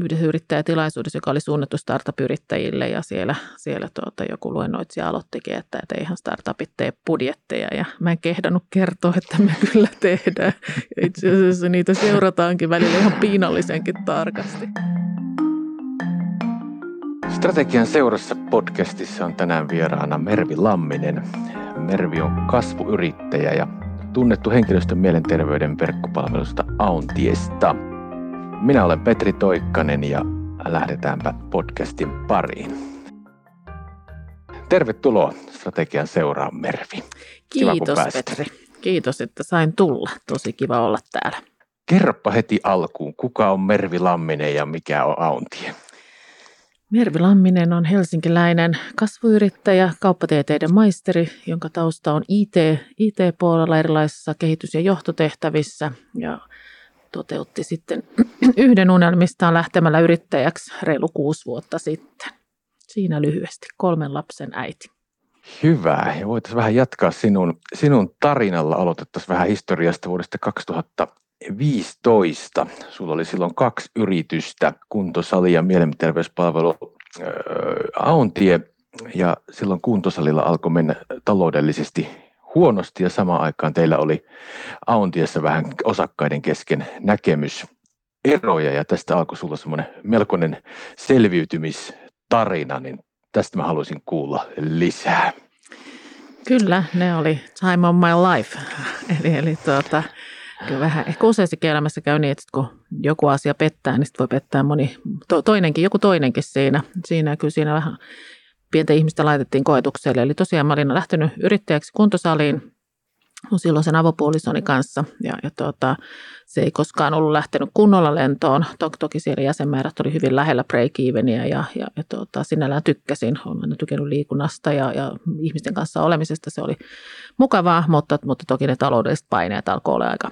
yhdessä yrittäjätilaisuudessa, joka oli suunnattu startup-yrittäjille ja siellä, siellä tuota, joku luennoitsija aloittikin, että, että eihän startupit tee budjetteja ja mä en kehdannut kertoa, että me kyllä tehdään. Itse asiassa niitä seurataankin välillä ihan piinallisenkin tarkasti. Strategian seurassa podcastissa on tänään vieraana Mervi Lamminen. Mervi on kasvuyrittäjä ja tunnettu henkilöstön mielenterveyden verkkopalvelusta Auntiesta. Minä olen Petri Toikkanen ja lähdetäänpä podcastin pariin. Tervetuloa Strategian seuraan Mervi. Kiitos kiva, Petri. Kiitos, että sain tulla. Tosi kiva olla täällä. Kerropa heti alkuun, kuka on Mervi Lamminen ja mikä on Auntie? Mervi Lamminen on helsinkiläinen kasvuyrittäjä, kauppatieteiden maisteri, jonka tausta on IT, IT-puolella erilaisissa kehitys- ja johtotehtävissä ja toteutti sitten yhden unelmistaan lähtemällä yrittäjäksi reilu kuusi vuotta sitten. Siinä lyhyesti kolmen lapsen äiti. Hyvä. Ja voitaisiin vähän jatkaa sinun, sinun tarinalla. Aloitettaisiin vähän historiasta vuodesta 2015. Sulla oli silloin kaksi yritystä, kuntosali ja mielenterveyspalvelu Auntie. Ja silloin kuntosalilla alkoi mennä taloudellisesti huonosti ja samaan aikaan teillä oli Auntiessa vähän osakkaiden kesken näkemys eroja ja tästä alkoi sulla semmoinen melkoinen selviytymistarina, niin tästä mä haluaisin kuulla lisää. Kyllä, ne oli time of my life. eli, eli tuota, kyllä vähän, ehkä useasti elämässä käy niin, että kun joku asia pettää, niin voi pettää moni, to, toinenkin, joku toinenkin siinä. Siinä kyllä siinä vähän pientä ihmistä laitettiin koetukselle. Eli tosiaan mä olin lähtenyt yrittäjäksi kuntosaliin silloin sen avopuolisoni kanssa. Ja, ja tuota, se ei koskaan ollut lähtenyt kunnolla lentoon. Toki, toki siellä jäsenmäärät oli hyvin lähellä break-eveniä ja, ja, ja tuota, sinällään tykkäsin. Olen tykännyt liikunnasta ja, ja ihmisten kanssa olemisesta. Se oli mukavaa, mutta, mutta toki ne taloudelliset paineet alkoivat olla aika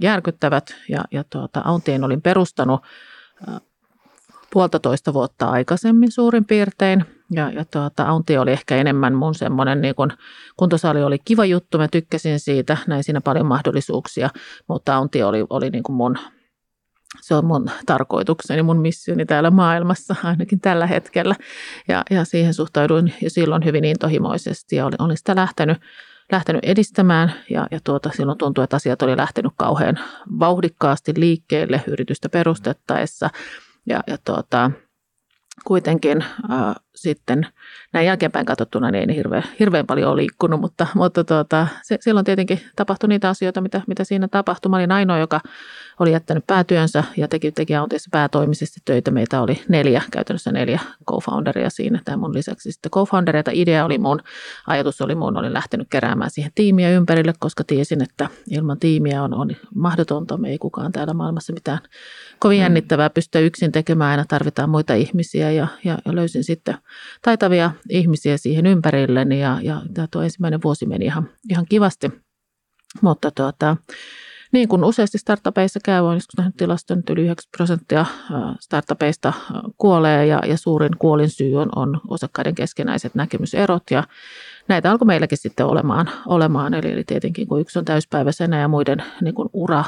järkyttävät. Ja, ja tuota, Auntien olin perustanut puolitoista vuotta aikaisemmin suurin piirtein. Ja, ja tuota, Aunti oli ehkä enemmän mun semmoinen, niin kun, kuntosali oli kiva juttu, mä tykkäsin siitä, näin siinä paljon mahdollisuuksia, mutta Aunti oli, oli niin kuin mun, se on mun tarkoitukseni, mun missioni täällä maailmassa ainakin tällä hetkellä. Ja, ja siihen suhtauduin jo silloin hyvin intohimoisesti ja olin, olin sitä lähtenyt, lähtenyt edistämään. Ja, ja tuota, silloin tuntui, että asiat oli lähtenyt kauhean vauhdikkaasti liikkeelle yritystä perustettaessa – ja, ja tuota, kuitenkin äh, sitten näin jälkeenpäin katsottuna niin ei hirveän, hirveän paljon ole liikkunut, mutta, mutta tuota, se, silloin tietenkin tapahtui niitä asioita, mitä, mitä siinä tapahtui. Mä olin ainoa, joka oli jättänyt päätyönsä ja teki, teki Auntiassa päätoimisesti töitä. Meitä oli neljä, käytännössä neljä co-founderia siinä. Tämä mun lisäksi sitten co-foundereita. Idea oli mun, ajatus oli mun, olin lähtenyt keräämään siihen tiimiä ympärille, koska tiesin, että ilman tiimiä on, on mahdotonta. Me ei kukaan täällä maailmassa mitään kovin mm. jännittävää pystyä yksin tekemään. Aina tarvitaan muita ihmisiä ja, ja, ja löysin sitten taitavia ihmisiä siihen ympärilleni ja, ja tuo ensimmäinen vuosi meni ihan, ihan kivasti. Mutta tuota, niin kuin useasti startupeissa käy, on joskus nähnyt tilaston, että yli 9 prosenttia startupeista kuolee ja, ja suurin kuolin syy on, on osakkaiden keskenäiset näkemyserot ja näitä alkoi meilläkin sitten olemaan, olemaan. Eli, eli tietenkin kun yksi on täyspäiväisenä ja muiden niin kuin ura,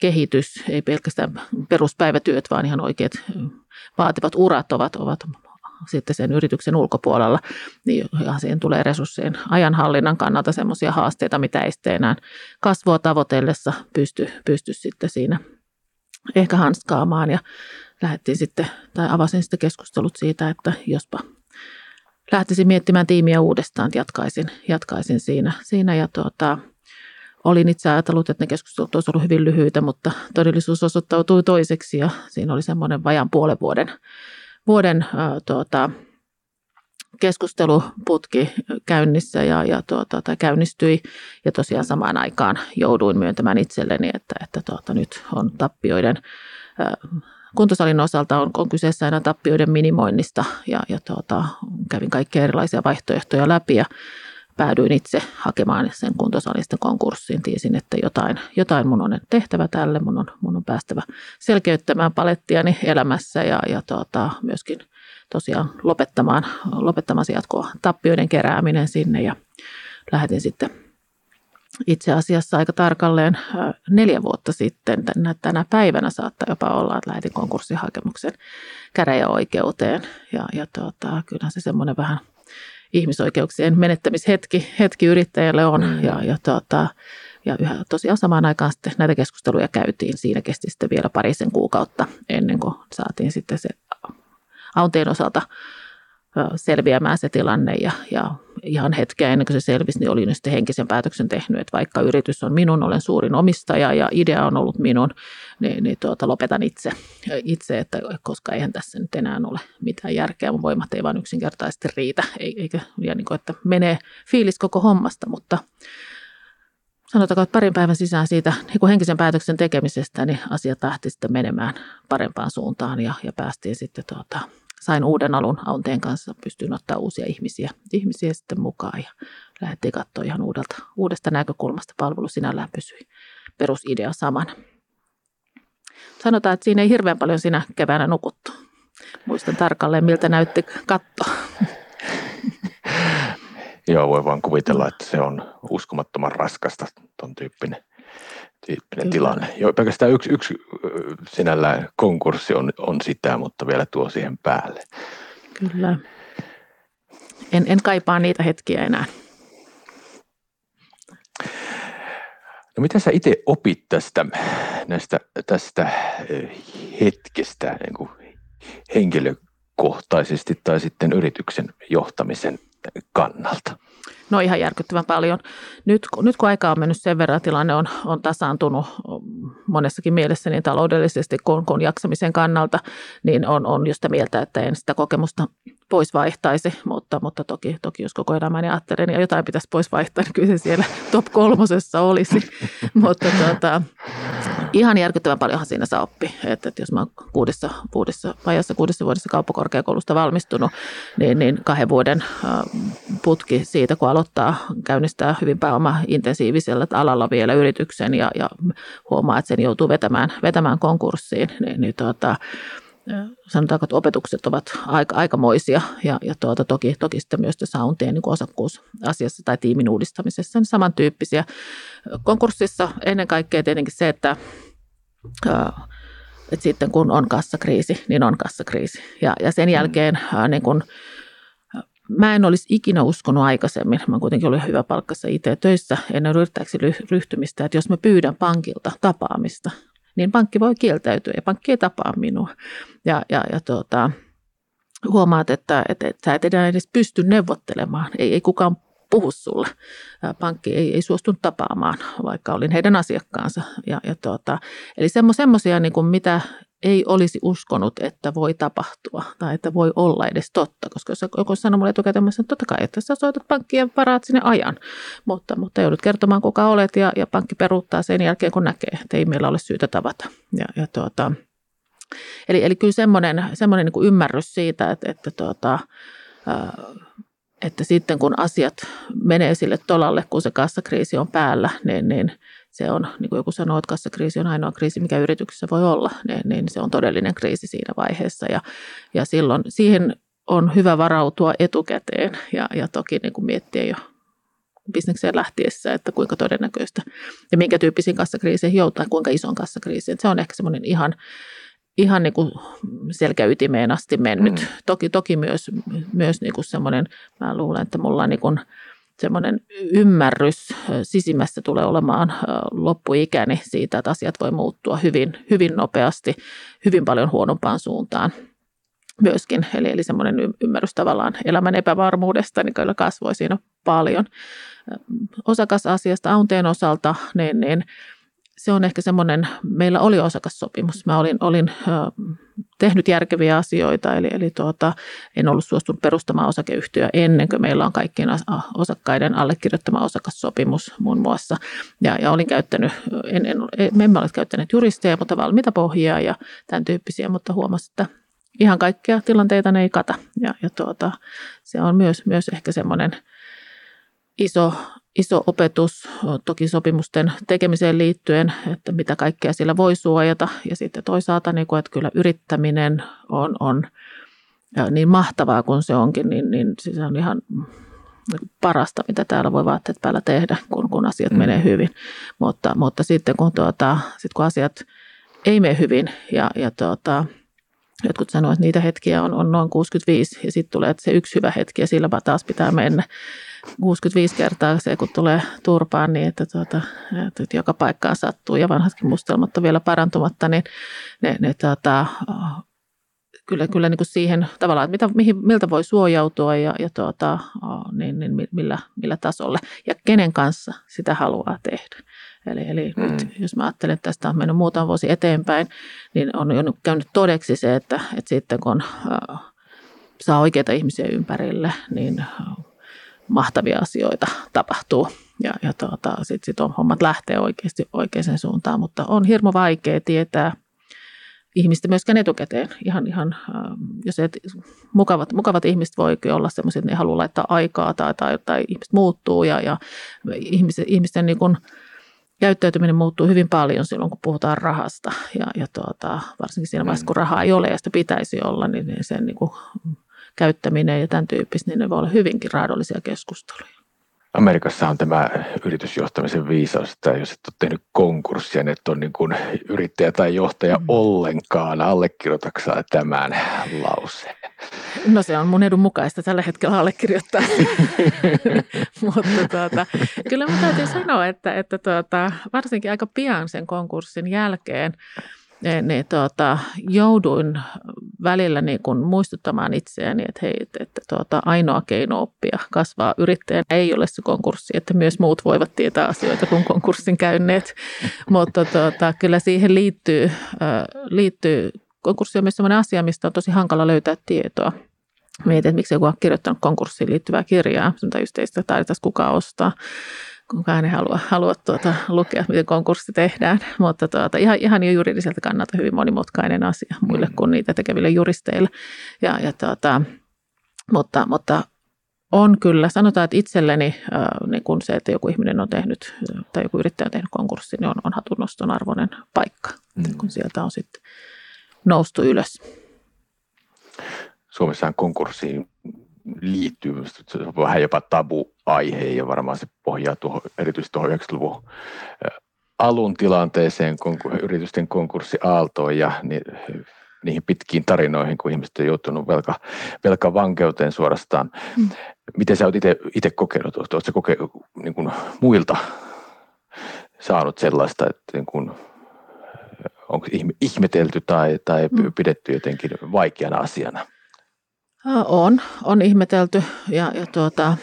kehitys, ei pelkästään peruspäivätyöt, vaan ihan oikeat vaativat urat ovat, ovat sitten sen yrityksen ulkopuolella, niin siihen tulee resurssien ajanhallinnan kannalta semmoisia haasteita, mitä ei sitten enää kasvua tavoitellessa pysty, pysty sitten siinä ehkä hanskaamaan. Ja lähdettiin sitten, tai avasin sitten keskustelut siitä, että jospa lähtisin miettimään tiimiä uudestaan, että jatkaisin, jatkaisin siinä, siinä. Ja tuota, olin itse ajatellut, että ne keskustelut olisivat ollut hyvin lyhyitä, mutta todellisuus osoittautui toiseksi ja siinä oli semmoinen vajan puolen vuoden vuoden tuota, keskusteluputki käynnissä ja, ja tuota, tai käynnistyi. Ja tosiaan samaan aikaan jouduin myöntämään itselleni, että, että tuota, nyt on tappioiden kuntosalin osalta on, on kyseessä aina tappioiden minimoinnista. Ja, ja tuota, kävin kaikkia erilaisia vaihtoehtoja läpi ja päädyin itse hakemaan sen kuntosalisten konkurssiin. Tiesin, että jotain, jotain mun on tehtävä tälle, mun on, mun on päästävä selkeyttämään palettiani elämässä ja, ja tuota, myöskin tosiaan lopettamaan, lopettamaan jatkoa tappioiden kerääminen sinne ja lähetin sitten itse asiassa aika tarkalleen neljä vuotta sitten. Tänä, tänä päivänä saattaa jopa olla, että lähetin konkurssihakemuksen käräjäoikeuteen. Ja, ja tuota, kyllähän se semmoinen vähän ihmisoikeuksien menettämishetki hetki yrittäjälle on. Mm. Ja, ja, tuota, ja yhä tosiaan samaan aikaan sitten näitä keskusteluja käytiin. Siinä kesti sitten vielä parisen kuukautta ennen kuin saatiin sitten se Aunteen osalta selviämään se tilanne ja, ja ihan hetkeä ennen kuin se selvisi, niin olin sitten henkisen päätöksen tehnyt, että vaikka yritys on minun, olen suurin omistaja ja idea on ollut minun, niin, niin tuota, lopetan itse, itse, että koska eihän tässä nyt enää ole mitään järkeä, mun voimat ei vaan yksinkertaisesti riitä, eikä, ja niin kuin, että menee fiilis koko hommasta, mutta sanotaanko, että parin päivän sisään siitä niin henkisen päätöksen tekemisestä, niin asia lähti sitten menemään parempaan suuntaan ja, ja päästiin sitten tuota, sain uuden alun Aunteen kanssa, pystyin ottaa uusia ihmisiä, ihmisiä sitten mukaan ja lähdettiin katsoa ihan uudelta, uudesta näkökulmasta. Palvelu sinällään pysyi perusidea samana. Sanotaan, että siinä ei hirveän paljon sinä keväänä nukuttu. Muistan tarkalleen, miltä näytti katto. Joo, voi vaan kuvitella, että se on uskomattoman raskasta, tuon tyyppinen tyyppinen tilanne. Jo, pelkästään yksi, yksi sinällään konkurssi on, on sitä, mutta vielä tuo siihen päälle. Kyllä. En, en kaipaa niitä hetkiä enää. No mitä sä itse opit tästä, näistä, tästä hetkestä niin kuin henkilökohtaisesti tai sitten yrityksen johtamisen kannalta? No ihan järkyttävän paljon. Nyt, nyt kun aika on mennyt sen verran, tilanne on, on tasaantunut monessakin mielessä niin taloudellisesti kuin, kuin jaksamisen kannalta, niin on, on just sitä mieltä, että en sitä kokemusta pois vaihtaisi, mutta, mutta toki, toki jos koko elämäni ajattelen ja jotain pitäisi pois vaihtaa, niin kyllä se siellä top kolmosessa olisi. mutta tuota, ihan järkyttävän paljonhan siinä saa oppi. Että, että jos mä oon kuudessa, kuudessa, vajassa kuudessa vuodessa kauppakorkeakoulusta valmistunut, niin, niin kahden vuoden putki siitä, kun aloittaa, käynnistää hyvin pääoma intensiivisellä alalla vielä yrityksen ja, ja huomaa, että sen joutuu vetämään, vetämään konkurssiin, niin, niin tuota, sanotaanko, että opetukset ovat aika, aikamoisia ja, ja tuota, toki, toki sitten myös tässä Auntien niin osakkuusasiassa tai tiimin uudistamisessa niin samantyyppisiä. Konkurssissa ennen kaikkea tietenkin se, että, että sitten kun on kassakriisi, niin on kassakriisi. Ja, ja sen mm. jälkeen niin kun, mä en olisi ikinä uskonut aikaisemmin, mä kuitenkin olin hyvä palkkassa IT-töissä ennen yrittäjäksi ryhtymistä, että jos mä pyydän pankilta tapaamista, niin pankki voi kieltäytyä ja pankki ei tapaa minua. Ja, ja, ja tuota, huomaat, että, että, että sä et enää edes pysty neuvottelemaan, ei, ei kukaan puhu sulle. Pankki ei, ei suostunut tapaamaan, vaikka olin heidän asiakkaansa. Ja, ja tuota, eli semmoisia, niin kuin mitä ei olisi uskonut, että voi tapahtua tai että voi olla edes totta. Koska jos joku sanoo mulle etukäteen, että totta kai, että sä soitat pankkiin ja varaat sinne ajan. Mutta, mutta joudut kertomaan, kuka olet ja, ja pankki peruuttaa sen jälkeen, kun näkee, että ei meillä ole syytä tavata. Ja, ja tuota, eli, eli kyllä semmoinen, semmoinen niin kuin ymmärrys siitä, että, että tuota, että sitten kun asiat menee sille tolalle, kun se kassakriisi on päällä, niin, niin se on, niin kuin joku sanoo, että kassakriisi on ainoa kriisi, mikä yrityksessä voi olla, niin, niin se on todellinen kriisi siinä vaiheessa. Ja, ja silloin siihen on hyvä varautua etukäteen ja, ja toki niin kuin miettiä jo bisnekseen lähtiessä, että kuinka todennäköistä ja minkä tyyppisiin kassakriiseihin joutaa, kuinka ison kassakriisiin. Se on ehkä semmoinen ihan ihan niin kuin selkäytimeen asti mennyt. Mm. Toki, toki myös, myös niin kuin semmoinen, mä luulen, että mulla on niin kuin semmoinen ymmärrys sisimmässä tulee olemaan loppuikäni siitä, että asiat voi muuttua hyvin, hyvin nopeasti, hyvin paljon huonompaan suuntaan myöskin. Eli, eli semmoinen ymmärrys tavallaan elämän epävarmuudesta, niin kyllä kasvoi siinä paljon. Osakasasiasta Aunteen osalta, niin, niin se on ehkä semmoinen, meillä oli osakassopimus. Mä olin, olin ö, tehnyt järkeviä asioita, eli, eli tuota, en ollut suostunut perustamaan osakeyhtiöä ennen kuin meillä on kaikkien osakkaiden allekirjoittama osakassopimus muun muassa. Ja, ja olin käyttänyt, en, en, me emme ole käyttäneet juristeja, mutta valmiita pohjia ja tämän tyyppisiä, mutta huomasin, että ihan kaikkia tilanteita ne ei kata. Ja, ja tuota, se on myös, myös ehkä semmoinen iso, iso opetus toki sopimusten tekemiseen liittyen, että mitä kaikkea sillä voi suojata. Ja sitten toisaalta, niin kuin, että kyllä yrittäminen on, on niin mahtavaa kuin se onkin, niin, niin se on ihan parasta, mitä täällä voi vaatteet päällä tehdä, kun, kun kun asiat mm. menee hyvin. Mutta, mutta sitten kun, tuota, sit kun asiat ei mene hyvin ja, ja tuota, jotkut sanoivat, että niitä hetkiä on, on noin 65 ja sitten tulee se yksi hyvä hetki ja sillä taas pitää mennä. 65 kertaa se, kun tulee turpaan, niin että, tuota, että joka paikkaan sattuu ja vanhatkin mustelmat on vielä parantumatta, niin ne, ne tuota, kyllä, kyllä niin kuin siihen tavallaan, että mitä, mihin, miltä voi suojautua ja, ja tuota, niin, niin millä, millä tasolle ja kenen kanssa sitä haluaa tehdä. Eli, eli mm. nyt, jos mä ajattelen, että tästä on mennyt muutama vuosi eteenpäin, niin on jo käynyt todeksi se, että, että sitten kun äh, saa oikeita ihmisiä ympärille, niin mahtavia asioita tapahtuu ja, ja tuota, sitten sit on hommat lähtee oikeasti oikeaan suuntaan, mutta on hirmu vaikea tietää ihmistä myöskään etukäteen. Ihan, ihan jos et, mukavat, mukavat ihmiset voi olla sellaisia, että ne haluaa laittaa aikaa tai, tai, tai ihmiset muuttuu ja, ja ihmisten, ihmisten niin kuin, käyttäytyminen muuttuu hyvin paljon silloin, kun puhutaan rahasta. Ja, ja tuota, varsinkin siinä vaiheessa, kun rahaa ei ole ja sitä pitäisi olla, niin sen niin kuin, käyttäminen ja tämän tyyppistä, niin ne voi olla hyvinkin raadollisia keskusteluja. Amerikassa on tämä yritysjohtamisen viisaus, että jos et ole tehnyt konkurssia, niin et ole niin kuin yrittäjä tai johtaja mm. ollenkaan. Allekirjoitatko tämän lauseen? No se on mun edun mukaista tällä hetkellä allekirjoittaa. Mutta tuota, kyllä mä täytyy sanoa, että, että tuota, varsinkin aika pian sen konkurssin jälkeen niin, niin tuota, jouduin välillä niin kuin muistuttamaan itseäni, että hei, että, että tuota, ainoa keino oppia kasvaa yrittäjän ei ole se konkurssi, että myös muut voivat tietää asioita kuin konkurssin käyneet. Mutta tuota, kyllä siihen liittyy, äh, liittyy, konkurssi on myös sellainen asia, mistä on tosi hankala löytää tietoa. Mietin, että miksi joku on kirjoittanut konkurssiin liittyvää kirjaa, just ei sitä kukaan ostaa kukaan ei halua, halua tuota, lukea, miten konkurssi tehdään, mutta tuota, ihan, ihan jo juridiselta kannalta hyvin monimutkainen asia muille mm. kuin niitä tekeville juristeille. Ja, ja tuota, mutta, mutta on kyllä, sanotaan, että itselleni äh, niin kun se, että joku ihminen on tehnyt tai joku yrittäjä on tehnyt konkurssi, niin on, on hatunnoston arvoinen paikka, mm. kun sieltä on sitten noustu ylös. Suomessahan konkurssiin liittyy, se on vähän jopa tabu-aihe ja varmaan se pohjaa tuohon, erityisesti tuohon 90-luvun alun tilanteeseen, kun yritysten konkurssiaaltoon ja niin, niihin pitkiin tarinoihin, kun ihmiset on joutunut velka, velkavankeuteen suorastaan. Mm. Miten sä oot itse kokenut? Oletko sä koke, niin kuin muilta saanut sellaista, että niin kuin, onko ihmetelty tai, tai mm. pidetty jotenkin vaikeana asiana? On, on ihmetelty ja, ja tuota,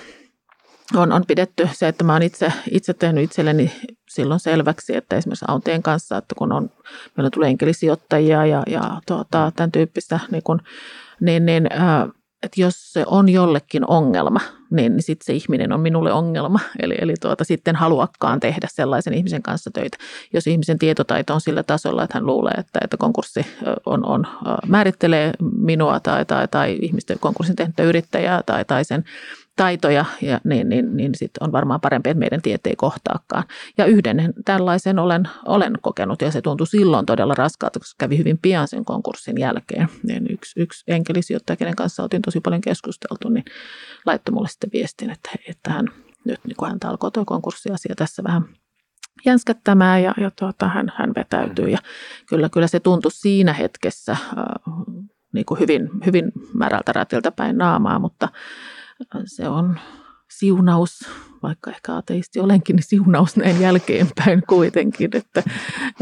on, on pidetty se, että mä oon itse, itse tehnyt itselleni silloin selväksi, että esimerkiksi Auntien kanssa, että kun on, meillä tulee enkelisijoittajia ja, ja tuota, tämän tyyppistä, niin, kun, niin, niin äh, että jos se on jollekin ongelma, niin, sitten se ihminen on minulle ongelma. Eli, eli tuota, sitten haluakkaan tehdä sellaisen ihmisen kanssa töitä. Jos ihmisen tietotaito on sillä tasolla, että hän luulee, että, että konkurssi on, on, määrittelee minua tai, tai, tai ihmisten konkurssin tehnyt yrittäjää tai, tai sen taitoja, ja niin, niin, niin sitten on varmaan parempi, että meidän tiet ei kohtaakaan. Ja yhden tällaisen olen, olen kokenut, ja se tuntui silloin todella raskaalta, koska kävi hyvin pian sen konkurssin jälkeen. Niin yksi, yksi enkelisijoittaja, kenen kanssa oltiin tosi paljon keskusteltu, niin laittoi mulle sitten viestin, että, että hän nyt niin kuin häntä alkoi tuo konkurssiasia tässä vähän jänskättämään ja, ja tuota, hän, hän vetäytyy. Ja kyllä, kyllä se tuntui siinä hetkessä äh, niin kuin hyvin, hyvin märältä rätiltä päin naamaa, mutta se on siunaus, vaikka ehkä ateisti olenkin, niin siunaus näin jälkeenpäin kuitenkin, että,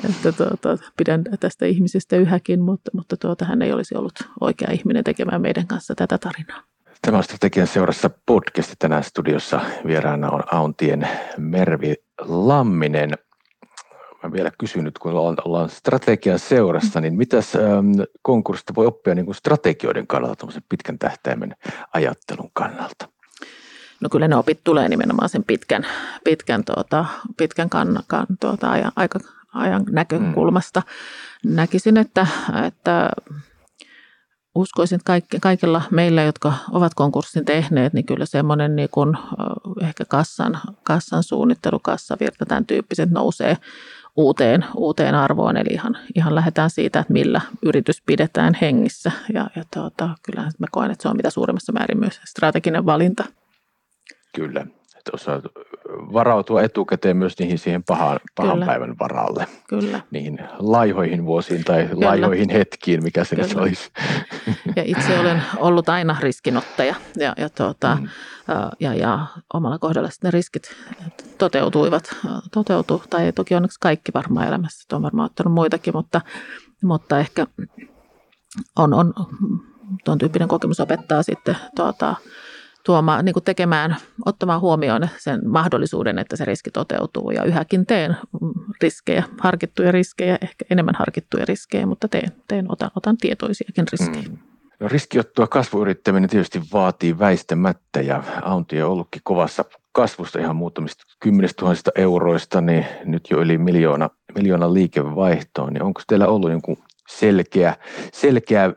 että tuota, pidän tästä ihmisestä yhäkin, mutta, mutta tuota, hän ei olisi ollut oikea ihminen tekemään meidän kanssa tätä tarinaa. Tämä on strategian seurassa podcast. Tänään studiossa vieraana on Auntien Mervi Lamminen. Vielä kysyn nyt, kun ollaan, ollaan strategian seurassa, niin mitäs ähm, konkurssista voi oppia niin kuin strategioiden kannalta, pitkän tähtäimen ajattelun kannalta? No kyllä ne opit tulee nimenomaan sen pitkän, pitkän, tuota, pitkän kann, kann, tuota, ajan, aika, ajan näkökulmasta. Mm. Näkisin, että, että uskoisin, että kaikki, kaikilla meillä, jotka ovat konkurssin tehneet, niin kyllä semmoinen niin kuin, ehkä kassan, kassan suunnittelu, kassavirta, tämän tyyppiset nousee uuteen, uuteen arvoon. Eli ihan, ihan lähdetään siitä, että millä yritys pidetään hengissä. Ja, ja tuota, kyllähän mä koen, että se on mitä suurimmassa määrin myös strateginen valinta. Kyllä. Että osaat varautua etukäteen myös niihin siihen pahan, pahan Kyllä. päivän varalle. Kyllä. Niihin laihoihin vuosiin tai Kyllä. laihoihin hetkiin, mikä se Kyllä. nyt olisi. Ja itse olen ollut aina riskinottaja ja, ja, tuota, mm. ja, ja omalla kohdalla ne riskit toteutuivat, toteutu, tai toki onneksi kaikki varmaan elämässä, on varmaan ottanut muitakin, mutta, mutta ehkä on, on tuon tyyppinen kokemus opettaa sitten tuota, tuoma, niin kuin tekemään, ottamaan huomioon sen mahdollisuuden, että se riski toteutuu. Ja yhäkin teen riskejä, harkittuja riskejä, ehkä enemmän harkittuja riskejä, mutta teen, teen otan, otan tietoisiakin riskejä. Mm. No riskiottua kasvuyrittäminen tietysti vaatii väistämättä ja Aunti on ollutkin kovassa kasvusta ihan muutamista kymmenistä tuhansista euroista, niin nyt jo yli miljoona, miljoona liikevaihtoa. Niin onko teillä ollut jonkun selkeä, selkeä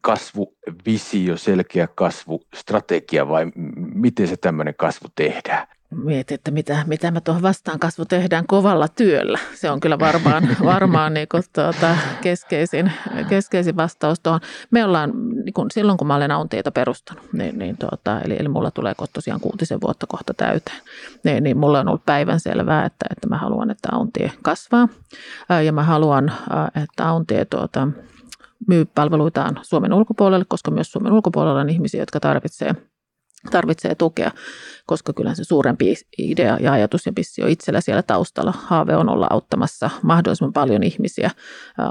kasvuvisio, selkeä kasvustrategia vai miten se tämmöinen kasvu tehdään? Mietin, että mitä, mitä mä tuohon vastaan kasvu tehdään kovalla työllä. Se on kyllä varmaan, varmaan niin kuin tuota, keskeisin, keskeisin vastaus tuohon. Me ollaan, niin kuin silloin kun mä olen Auntiita perustanut, niin, niin tuota, eli, eli mulla tulee tosiaan kuutisen vuotta kohta täyteen, niin, niin mulla on ollut päivän selvää, että, että mä haluan, että Auntie kasvaa ja mä haluan, että Auntie tuota, myy palveluitaan Suomen ulkopuolelle, koska myös Suomen ulkopuolella on ihmisiä, jotka tarvitsee – tarvitsee tukea, koska kyllä se suurempi idea ja ajatus ja missio itsellä siellä taustalla. Haave on olla auttamassa mahdollisimman paljon ihmisiä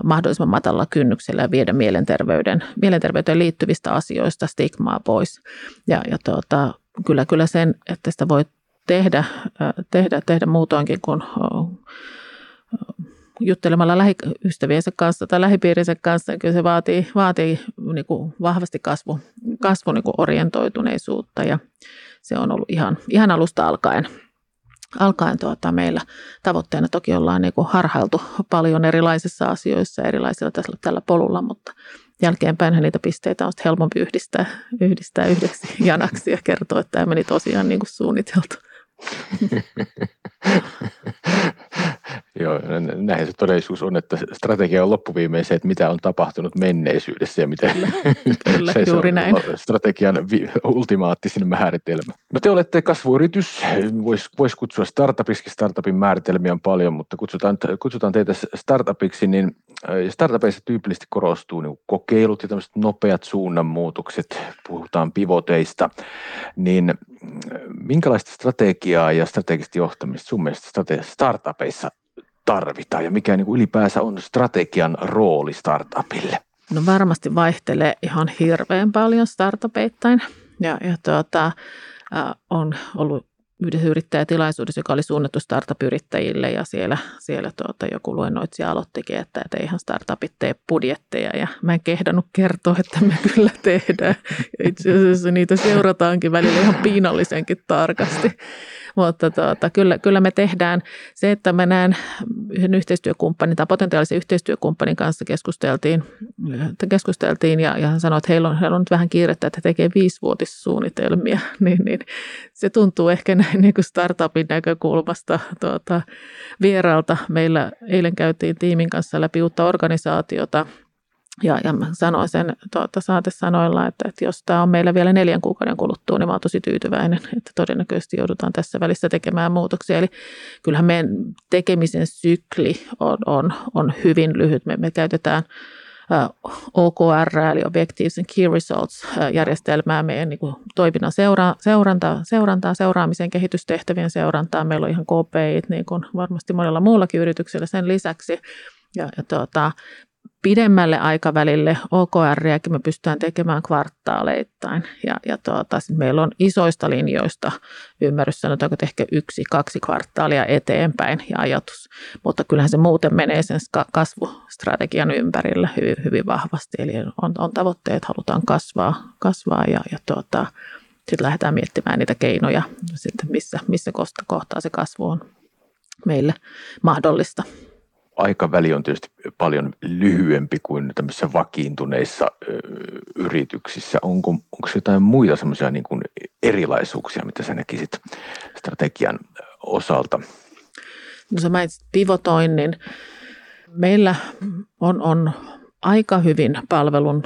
mahdollisimman matalla kynnyksellä ja viedä mielenterveyden, mielenterveyteen liittyvistä asioista stigmaa pois. Ja, ja tuota, kyllä, kyllä sen, että sitä voi tehdä, tehdä, tehdä muutoinkin kuin juttelemalla lähiystäviensä kanssa tai lähipiirinsä kanssa, kyllä se vaatii, vaatii niin kuin vahvasti kasvu, kasvu niin kuin orientoituneisuutta ja se on ollut ihan, ihan alusta alkaen alkaen tuota, meillä tavoitteena toki ollaan niin kuin harhailtu paljon erilaisissa asioissa erilaisilla tällä, tällä polulla, mutta jälkeenpäin niitä pisteitä on helpompi yhdistää, yhdistää yhdeksi janaksi ja kertoa, että tämä meni tosiaan niin kuin suunniteltu. Joo, näin se todellisuus on, että strategia on loppuviimein se, että mitä on tapahtunut menneisyydessä ja mitä kyllä, kyllä, se juuri on näin. strategian vi- ultimaattisin määritelmä. No te olette kasvuyritys, voisi vois kutsua startupiksi, startupin määritelmiä on paljon, mutta kutsutaan, kutsutaan teitä startupiksi, niin äh, startupeissa tyypillisesti korostuu niin kokeilut ja tämmöiset nopeat suunnanmuutokset, puhutaan pivoteista, niin äh, minkälaista strategiaa ja strategista johtamista sun mielestä startupeissa tarvitaan ja mikä niin kuin ylipäänsä on strategian rooli startupille? No varmasti vaihtelee ihan hirveän paljon startupeittain ja, ja tuota, on ollut yhdessä yrittäjätilaisuudessa, joka oli suunnattu startup-yrittäjille ja siellä, siellä tuota, joku luennoitsija aloittikin, että, että eihän startupit tee budjetteja ja mä en kehdannut kertoa, että me kyllä tehdään. Itse asiassa niitä seurataankin välillä ihan piinallisenkin tarkasti. Mutta tuota, kyllä, kyllä me tehdään se, että me näen yhden yhteistyökumppanin tai potentiaalisen yhteistyökumppanin kanssa keskusteltiin, keskusteltiin ja, ja hän sanoi, että heillä on, heillä on nyt vähän kiirettä, että he tekee viisivuotissuunnitelmia, niin, niin se tuntuu ehkä näin niin kuin startupin näkökulmasta tuota, vieraalta. Meillä eilen käytiin tiimin kanssa läpi uutta organisaatiota – ja, ja mä sanoin sen tuota, saatesanoilla, että, että jos tämä on meillä vielä neljän kuukauden kuluttua, niin mä oon tosi tyytyväinen, että todennäköisesti joudutaan tässä välissä tekemään muutoksia. Eli kyllähän meidän tekemisen sykli on, on, on hyvin lyhyt. Me, me käytetään OKR, eli Objectives and Key Results-järjestelmää meidän niin kuin, toiminnan seura- seurantaa, seurantaa, seuraamisen kehitystehtävien seurantaa. Meillä on ihan KPI, niin kuin varmasti monella muullakin yrityksellä sen lisäksi. Ja, ja tuota, pidemmälle aikavälille OKR me pystytään tekemään kvartaaleittain. Ja, ja tuota, meillä on isoista linjoista ymmärrys, sanotaanko ehkä yksi, kaksi kvartaalia eteenpäin ja ajatus. Mutta kyllähän se muuten menee sen kasvustrategian ympärillä hyvin, hyvin vahvasti. Eli on, on tavoitteet, halutaan kasvaa, kasvaa ja, ja tuota, sitten lähdetään miettimään niitä keinoja, sitten missä, missä kohtaa se kasvu on meille mahdollista aikaväli on tietysti paljon lyhyempi kuin tämmöisissä vakiintuneissa yrityksissä. Onko, onko jotain muita semmoisia niin kuin erilaisuuksia, mitä sä näkisit strategian osalta? No sä mainitsit pivotoinnin. Meillä on, on aika hyvin palvelun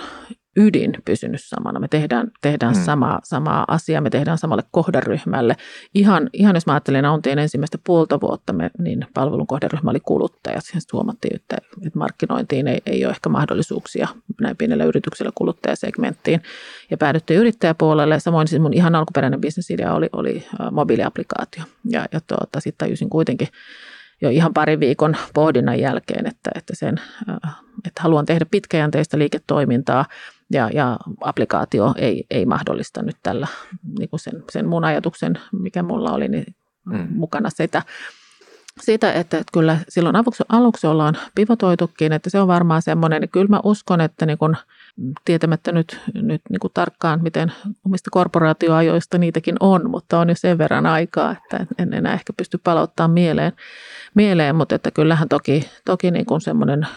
ydin pysynyt samana. Me tehdään, tehdään hmm. samaa, samaa asiaa, me tehdään samalle kohderyhmälle. Ihan, ihan jos mä ajattelen Auntien ensimmäistä puolta vuotta, me, niin palvelun kohderyhmä oli kuluttajat. Siihen huomattiin, että, että markkinointiin ei, ei ole ehkä mahdollisuuksia näin pienellä yrityksellä kuluttajasegmenttiin. Ja päädyttiin yrittäjäpuolelle. Samoin siis mun ihan alkuperäinen bisnesidea oli, oli mobiiliaplikaatio. Ja, ja tuota, sitten tajusin kuitenkin jo ihan parin viikon pohdinnan jälkeen, että, että, sen, että haluan tehdä pitkäjänteistä liiketoimintaa – ja, ja applikaatio ei, ei mahdollista nyt tällä niin kuin sen, sen mun ajatuksen, mikä mulla oli, niin mm. mukana sitä, sitä, että, että kyllä silloin aluksi, aluksi ollaan pivotoitukin, että se on varmaan semmoinen, niin kyllä mä uskon, että niin kun, tietämättä nyt, nyt niin kuin tarkkaan, miten omista korporaatioajoista niitäkin on, mutta on jo sen verran aikaa, että en enää ehkä pysty palauttamaan mieleen, mieleen mutta että kyllähän toki, toki niin kuin semmoinen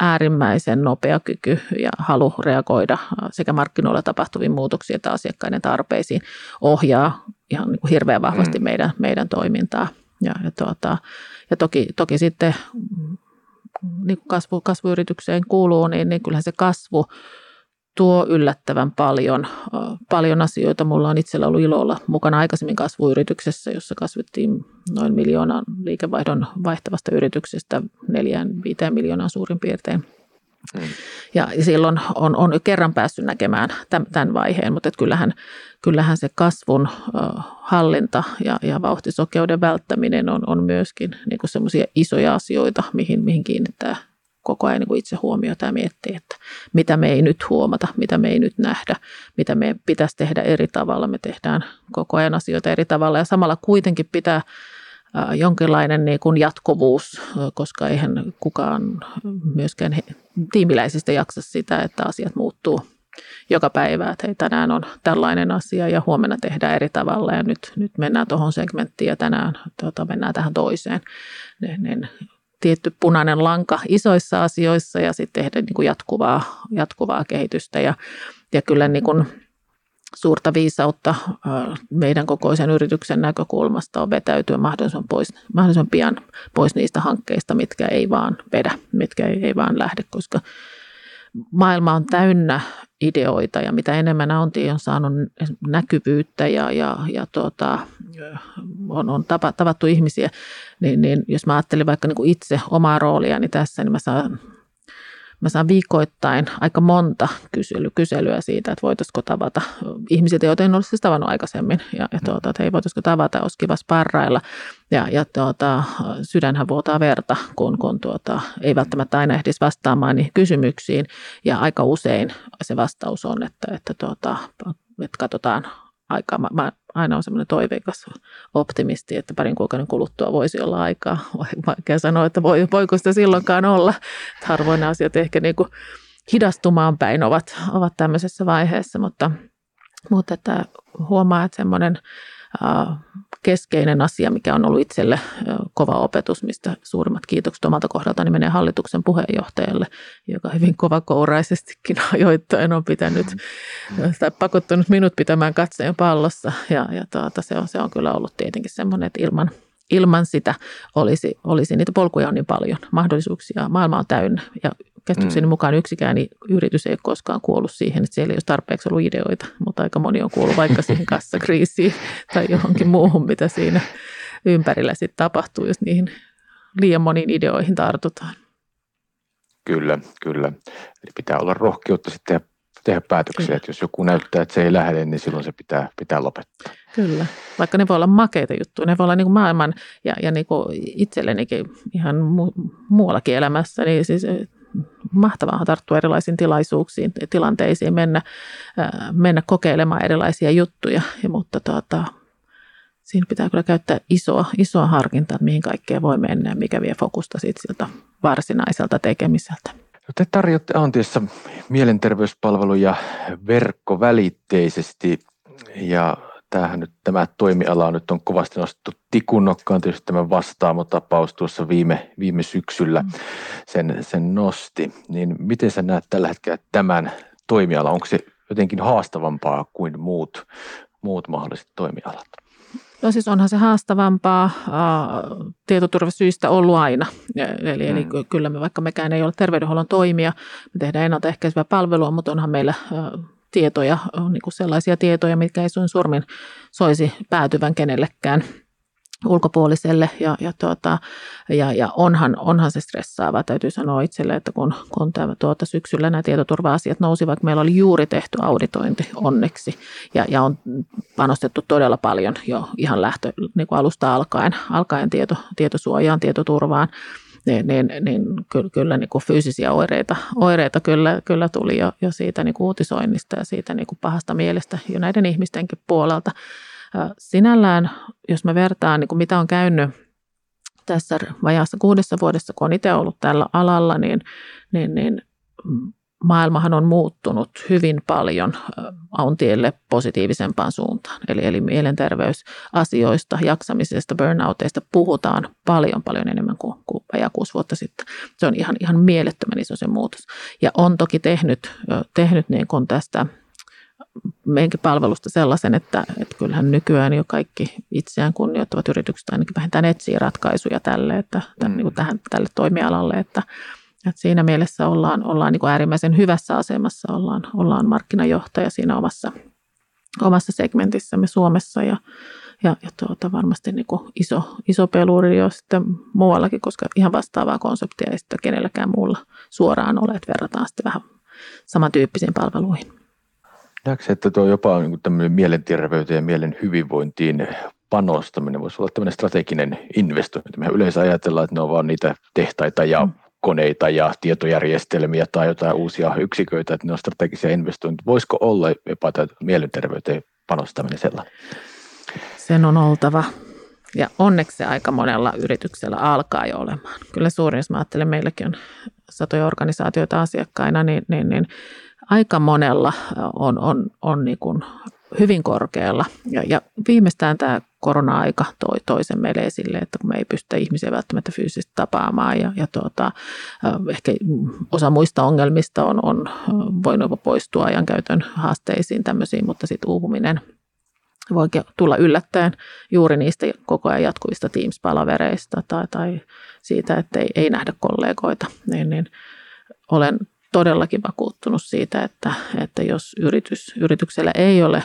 äärimmäisen nopea kyky ja halu reagoida sekä markkinoilla tapahtuviin muutoksiin että asiakkaiden tarpeisiin ohjaa ihan niin kuin hirveän vahvasti mm. meidän, meidän toimintaa. Ja, ja, tuota, ja toki, toki sitten niin kuin kasvu, kasvuyritykseen kuuluu, niin, niin kyllähän se kasvu tuo yllättävän paljon, paljon asioita. Mulla on itsellä ollut ilo olla mukana aikaisemmin kasvuyrityksessä, jossa kasvettiin noin miljoonan liikevaihdon vaihtavasta yrityksestä neljään, viiteen miljoonaan suurin piirtein. Mm. Ja silloin on, on kerran päässyt näkemään tämän, vaiheen, mutta että kyllähän, kyllähän se kasvun hallinta ja, ja vauhtisokeuden välttäminen on, on myöskin niin semmoisia isoja asioita, mihin, mihin kiinnittää koko ajan niin itse huomiota ja miettii, että mitä me ei nyt huomata, mitä me ei nyt nähdä, mitä me pitäisi tehdä eri tavalla. Me tehdään koko ajan asioita eri tavalla ja samalla kuitenkin pitää jonkinlainen niin kuin jatkuvuus, koska eihän kukaan myöskään tiimiläisistä jaksa sitä, että asiat muuttuu joka päivä, että hei, tänään on tällainen asia ja huomenna tehdään eri tavalla ja nyt, nyt mennään tuohon segmenttiin ja tänään tuota, mennään tähän toiseen. Niin, niin tietty punainen lanka isoissa asioissa ja sitten tehdä niin kuin jatkuvaa, jatkuvaa kehitystä. Ja, ja kyllä niin kuin suurta viisautta meidän kokoisen yrityksen näkökulmasta on vetäytyä mahdollisimman, pois, mahdollisimman pian pois niistä hankkeista, mitkä ei vaan vedä, mitkä ei, ei vaan lähde, koska maailma on täynnä ideoita ja mitä enemmän Aunti on saanut näkyvyyttä ja, ja, ja tuota, on, on tavattu ihmisiä, niin, niin jos mä ajattelin vaikka niin kuin itse omaa rooliani tässä, niin mä saan Mä saan viikoittain aika monta kysely, kyselyä siitä, että voitaisiko tavata ihmisiä, joita en olisi siis tavannut aikaisemmin. Ja, ja tuota, että hei, voitaisiko tavata, olisi kiva sparrailla. Ja, ja tuota, sydänhän vuotaa verta, kun, kun tuota, ei välttämättä aina ehdisi vastaamaan niihin kysymyksiin. Ja aika usein se vastaus on, että, että, tuota, että katsotaan aikaa. Mä, mä aina on semmoinen toiveikas optimisti, että parin kuukauden kuluttua voisi olla aikaa. Vaikea sanoa, että voi, voiko sitä silloinkaan olla. Harvoin asiat ehkä niin kuin hidastumaan päin ovat, ovat tämmöisessä vaiheessa, mutta, mutta että huomaa, että semmoinen keskeinen asia, mikä on ollut itselle kova opetus, mistä suurimmat kiitokset omalta kohdalta niin menee hallituksen puheenjohtajalle, joka hyvin kovakouraisestikin ajoittain on pitänyt tai pakottanut minut pitämään katseen pallossa. Ja, ja tuota, se, on, se on kyllä ollut tietenkin semmoinen, että ilman, ilman sitä olisi, olisi niitä polkuja on niin paljon, mahdollisuuksia, maailma on täynnä. Ja käsitykseni mm. mukaan yksikään niin yritys ei ole koskaan kuollut siihen, että siellä ei ole tarpeeksi ollut ideoita, mutta aika moni on kuollut vaikka siihen kassakriisiin tai johonkin muuhun, mitä siinä ympärillä sitten tapahtuu, jos niihin liian moniin ideoihin tartutaan. Kyllä, kyllä. Eli pitää olla rohkeutta sitten tehdä päätöksiä, Kyllä. että jos joku näyttää, että se ei lähde, niin silloin se pitää, pitää lopettaa. Kyllä, vaikka ne voi olla makeita juttuja, ne voi olla niin kuin maailman ja, ja niin kuin itsellenikin ihan mu- muuallakin elämässä, niin siis mahtavaa tarttua erilaisiin tilaisuuksiin, tilanteisiin, mennä, mennä kokeilemaan erilaisia juttuja, ja, mutta tuota, siinä pitää kyllä käyttää isoa, isoa harkintaa, mihin kaikkea voi mennä ja mikä vie fokusta siitä siltä varsinaiselta tekemiseltä. No te tarjotte Antiassa mielenterveyspalveluja verkkovälitteisesti ja tämähän nyt, tämä toimiala nyt on kovasti nostettu tikunnokkaan, tietysti tämä vastaamo tapaus tuossa viime, viime syksyllä mm. sen, sen nosti. Niin miten sä näet tällä hetkellä tämän toimialan? Onko se jotenkin haastavampaa kuin muut, muut mahdolliset toimialat? No siis onhan se haastavampaa äh, tietoturvasyistä ollut aina. Eli, mm. eli kyllä me, vaikka mekään ei ole terveydenhuollon toimia, me tehdään ennaltaehkäisevää palvelua, mutta onhan meillä äh, tietoja, niin kuin sellaisia tietoja, mitkä ei sun surmin soisi päätyvän kenellekään – ulkopuoliselle. Ja, ja, tuota, ja, ja onhan, onhan se stressaava. Täytyy sanoa itselle, että kun, kun tämä, tuota, syksyllä nämä tietoturva-asiat nousivat, meillä oli juuri tehty auditointi onneksi. Ja, ja on panostettu todella paljon jo ihan lähtö niin kuin alusta alkaen, alkaen tieto, tietosuojaan, tietoturvaan niin, niin, niin kyllä, kyllä niin kuin fyysisiä oireita, oireita kyllä, kyllä tuli jo, jo siitä niin kuin uutisoinnista ja siitä niin kuin pahasta mielestä jo näiden ihmistenkin puolelta. Sinällään, jos mä vertaan, niin kuin mitä on käynyt tässä vajaassa kuudessa vuodessa, kun on itse ollut tällä alalla, niin, niin, niin maailmahan on muuttunut hyvin paljon Auntielle positiivisempaan suuntaan. Eli, eli mielenterveysasioista, jaksamisesta, burnouteista puhutaan paljon paljon enemmän kuin, kuin vajaa kuusi vuotta sitten. Se on ihan, ihan mielettömän iso se muutos. Ja on toki tehnyt, tehnyt niin kuin tästä meidänkin palvelusta sellaisen, että, että kyllähän nykyään jo kaikki itseään kunnioittavat yritykset ainakin vähintään etsii ratkaisuja tälle, että, tämän, niin kuin tähän, tälle toimialalle, että, että siinä mielessä ollaan, ollaan niin kuin äärimmäisen hyvässä asemassa, ollaan, ollaan markkinajohtaja siinä omassa, omassa segmentissämme Suomessa ja, ja, ja tuota, varmasti niin kuin iso, iso peluri jo sitten muuallakin, koska ihan vastaavaa konseptia ei sitten kenelläkään muulla suoraan ole, että verrataan sitten vähän samantyyppisiin palveluihin. Näetkö, että tuo jopa niin tämmöinen mielenterveyteen ja mielen hyvinvointiin panostaminen voisi olla tämmöinen strateginen investointi. Me yleensä ajatellaan, että ne on vaan niitä tehtaita ja mm. Koneita ja tietojärjestelmiä tai jotain uusia yksiköitä, että ne on strategisia investointeja. Voisiko olla jopa mielenterveyteen panostaminen sellainen? Sen on oltava. Ja onneksi se aika monella yrityksellä alkaa jo olemaan. Kyllä suurin, jos mä ajattelen, meilläkin on satoja organisaatioita asiakkaina, niin, niin, niin aika monella on, on, on niin kuin hyvin korkealla. Ja, ja viimeistään tämä korona-aika toi, toi sen meille esille, että kun me ei pystytä ihmisiä välttämättä fyysisesti tapaamaan ja, ja tuota, ehkä osa muista ongelmista on, on voinut poistua ajankäytön haasteisiin tämmöisiin, mutta sitten uupuminen voi tulla yllättäen juuri niistä koko ajan jatkuvista Teams-palavereista tai, tai siitä, että ei, ei nähdä kollegoita, niin, niin olen todellakin vakuuttunut siitä, että, että jos yritys, yrityksellä ei ole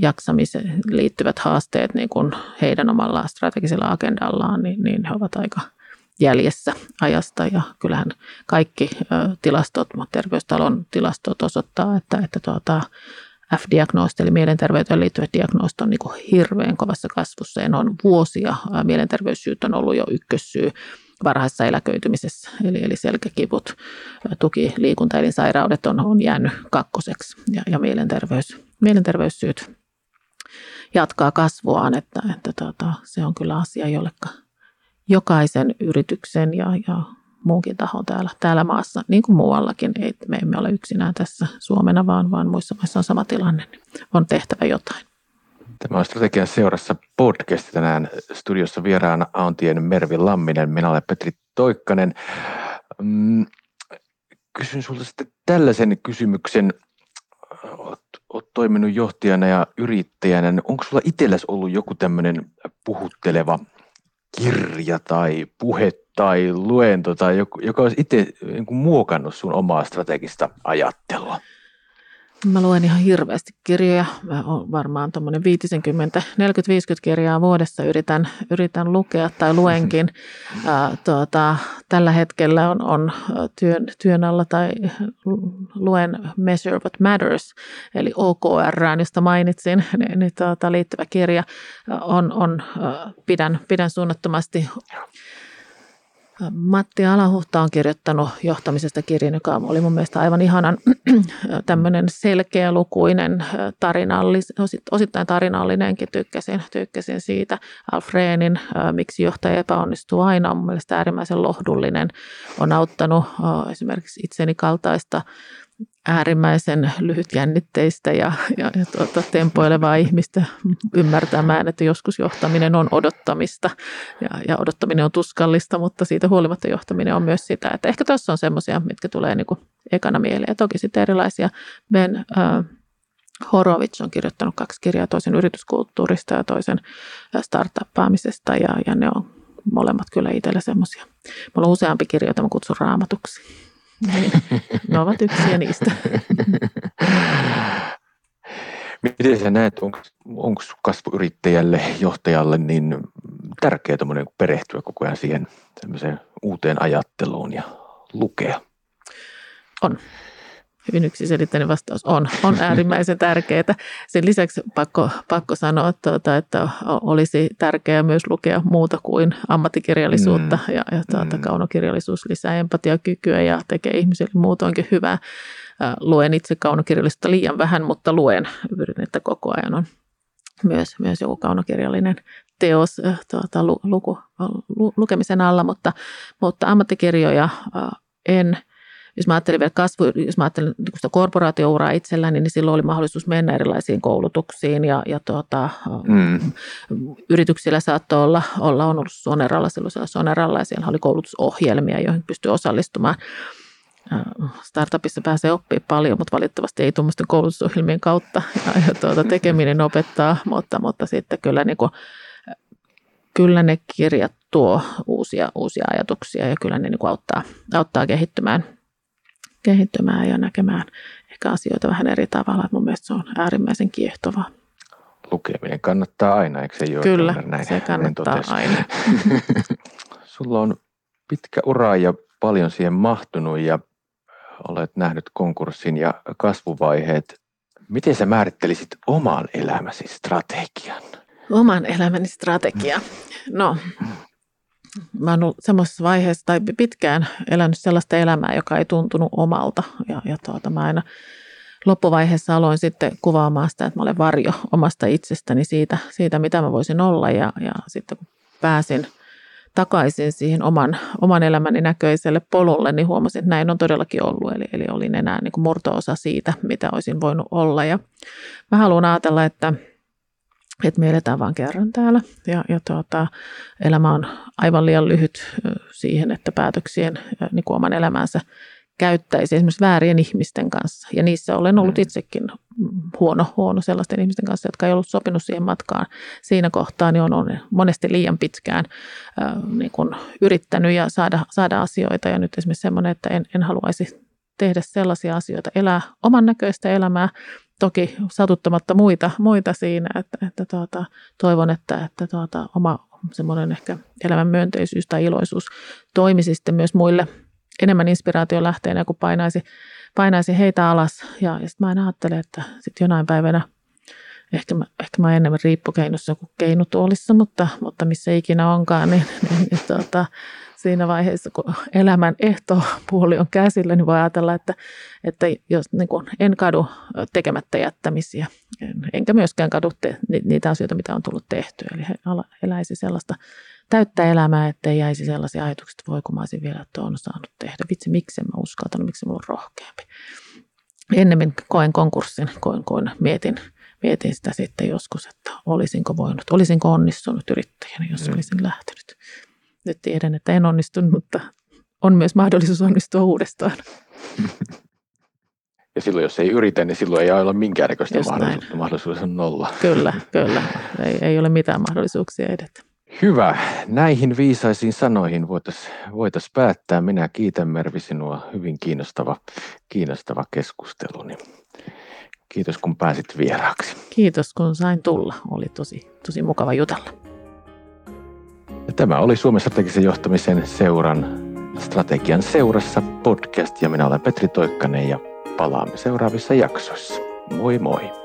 jaksamiseen liittyvät haasteet niin kuin heidän omalla strategisella agendallaan, niin, niin he ovat aika jäljessä ajasta. Ja kyllähän kaikki tilastot, terveystalon tilastot osoittaa, että, että tuota, F-diagnoosti eli mielenterveyteen liittyvät diagnoosit on niin hirveän kovassa kasvussa ja on vuosia mielenterveyssyyt on ollut jo ykkössyy varhaisessa eläköitymisessä. Eli, eli selkäkivut, tuki, liikuntaelinsairaudet on, on jäänyt kakkoseksi ja, ja mielenterveys, mielenterveyssyyt jatkaa kasvuaan, että, että tota, se on kyllä asia, jolle jokaisen yrityksen ja, ja muunkin tahon täällä, täällä maassa, niin kuin muuallakin, ei, me emme ole yksinään tässä Suomena, vaan, vaan muissa maissa on sama tilanne, niin on tehtävä jotain. Tämä on Strategian seurassa podcast. Tänään studiossa vieraana Auntien Mervi Lamminen. Minä olen Petri Toikkanen. Mm, kysyn sinulta sitten tällaisen kysymyksen. Olet, olet toiminut johtajana ja yrittäjänä. Onko sulla itsellesi ollut joku tämmöinen puhutteleva kirja tai puhe tai luento tai joku, joka olisi itse niin muokannut sun omaa strategista ajattelua? Mä luen ihan hirveästi kirjoja. Mä olen varmaan tuommoinen 50, 40-50 kirjaa vuodessa yritän, yritän lukea tai luenkin. Ää, tuota, tällä hetkellä on, on työn, työn alla tai luen Measure What Matters, eli OKR, josta mainitsin, niin, niin tuota, liittyvä kirja. On, on, pidän, pidän suunnattomasti Matti Alahuhta on kirjoittanut johtamisesta kirjan, joka oli mun mielestä aivan ihanan tämmöinen selkeälukuinen, tarinallis, osittain tarinallinenkin, tykkäsin, tykkäsin siitä. Alfreenin, miksi johtaja epäonnistuu aina, on mun mielestä äärimmäisen lohdullinen, on auttanut esimerkiksi itseni kaltaista äärimmäisen lyhytjännitteistä ja, ja, ja tuota, tempoilevaa ihmistä ymmärtämään, että joskus johtaminen on odottamista ja, ja odottaminen on tuskallista, mutta siitä huolimatta johtaminen on myös sitä, että ehkä tuossa on semmoisia, mitkä tulee niin kuin ekana mieleen. Toki sitten erilaisia Ben, äh, Horowitz on kirjoittanut kaksi kirjaa, toisen yrityskulttuurista ja toisen startuppaamisesta ja, ja ne on molemmat kyllä itselle semmoisia. Mulla on useampi kirja, jota mä kutsun raamatuksi. Niin, ne ovat yksiä niistä. Miten sä näet, onko kasvuyrittäjälle, johtajalle niin tärkeää perehtyä koko ajan siihen uuteen ajatteluun ja lukea? On hyvin yksiselitteinen vastaus on, on äärimmäisen tärkeää. Sen lisäksi pakko, pakko sanoa, tuota, että olisi tärkeää myös lukea muuta kuin ammattikirjallisuutta mm. ja, ja tuota, mm. kaunokirjallisuus lisää empatiakykyä ja tekee ihmisille muutoinkin hyvää. Luen itse kaunokirjallisuutta liian vähän, mutta luen. Pyrin, että koko ajan on myös, myös joku kaunokirjallinen teos tuota, luku, lu, lukemisen alla, mutta, mutta ammattikirjoja en – jos mä ajattelin vielä kasvu, jos mä ajattelin niin sitä korporaatiouraa itselläni, niin silloin oli mahdollisuus mennä erilaisiin koulutuksiin ja, ja tuota, mm. yrityksillä saattoi olla, olla on ollut Soneralla, silloin Soneralla ja siellä oli koulutusohjelmia, joihin pystyi osallistumaan. Startupissa pääsee oppimaan paljon, mutta valitettavasti ei tuommoisten koulutusohjelmien kautta ja, ja tuota, tekeminen opettaa, mutta, mutta sitten kyllä, niin kuin, kyllä ne kirjat tuo uusia, uusia ajatuksia ja kyllä ne niin kuin auttaa, auttaa kehittymään – kehittymään ja näkemään ehkä asioita vähän eri tavalla. Mun mielestä se on äärimmäisen kiehtovaa. Lukeminen kannattaa aina, eikö se? Kyllä, näin, se kannattaa näin aina. Sulla on pitkä ura ja paljon siihen mahtunut ja olet nähnyt konkurssin ja kasvuvaiheet. Miten sä määrittelisit oman elämäsi strategian? Oman elämäni strategia? No, mä oon ollut semmoisessa vaiheessa tai pitkään elänyt sellaista elämää, joka ei tuntunut omalta. Ja, ja tuota, mä aina loppuvaiheessa aloin sitten kuvaamaan sitä, että mä olen varjo omasta itsestäni siitä, siitä mitä mä voisin olla. Ja, ja sitten kun pääsin takaisin siihen oman, oman elämäni näköiselle polulle, niin huomasin, että näin on todellakin ollut. Eli, eli olin enää niin kuin murto-osa siitä, mitä olisin voinut olla. Ja mä haluan ajatella, että – että me eletään vain kerran täällä ja, ja tuota, elämä on aivan liian lyhyt siihen, että päätöksien niin kuin oman elämänsä käyttäisi esimerkiksi väärien ihmisten kanssa. Ja niissä olen ollut mm. itsekin huono, huono sellaisten ihmisten kanssa, jotka ei ollut sopinut siihen matkaan. Siinä kohtaa niin on monesti liian pitkään äh, niin kuin yrittänyt ja saada, saada asioita. Ja nyt esimerkiksi semmoinen, että en, en haluaisi tehdä sellaisia asioita, elää oman näköistä elämää, toki satuttamatta muita, muita siinä, että, että tuota, toivon, että, että tuota, oma semmoinen ehkä elämän myönteisyys tai iloisuus toimisi sitten myös muille enemmän inspiraation lähteenä, kun painaisi, painaisi heitä alas. Ja, ja sitten mä en ajattele, että sitten jonain päivänä, ehkä mä, ehkä mä enemmän riippukeinossa kuin keinutuolissa, mutta, mutta missä ikinä onkaan, niin, niin, niin tuota, siinä vaiheessa, kun elämän ehtopuoli on käsillä, niin voi ajatella, että, että jos niin kuin en kadu tekemättä jättämisiä, enkä myöskään kadu te, niitä asioita, mitä on tullut tehtyä. Eli eläisi sellaista täyttä elämää, ettei jäisi sellaisia ajatuksia, että voi kun mä olisin vielä tuon saanut tehdä. Vitsi, miksi mä uskaltanut, miksi mulla on rohkeampi. Ennemmin koen konkurssin, koen, koen mietin, mietin sitä sitten joskus, että olisinko voinut, olisinko onnistunut yrittäjänä, jos mm. olisin lähtenyt. Nyt tiedän, että en onnistunut, mutta on myös mahdollisuus onnistua uudestaan. Ja silloin, jos ei yritä, niin silloin ei ole minkäännäköistä mahdollisuutta. Mahdollisuus on nolla. Kyllä, kyllä. Ei, ei ole mitään mahdollisuuksia edetä. Hyvä. Näihin viisaisiin sanoihin voitaisiin voitais päättää. Minä kiitän Mervi sinua. Hyvin kiinnostava, kiinnostava keskustelu. Kiitos kun pääsit vieraaksi. Kiitos kun sain tulla. Oli tosi, tosi mukava jutella. Tämä oli Suomen strategisen johtamisen seuran strategian seurassa podcast ja minä olen Petri Toikkanen ja palaamme seuraavissa jaksoissa. Moi moi!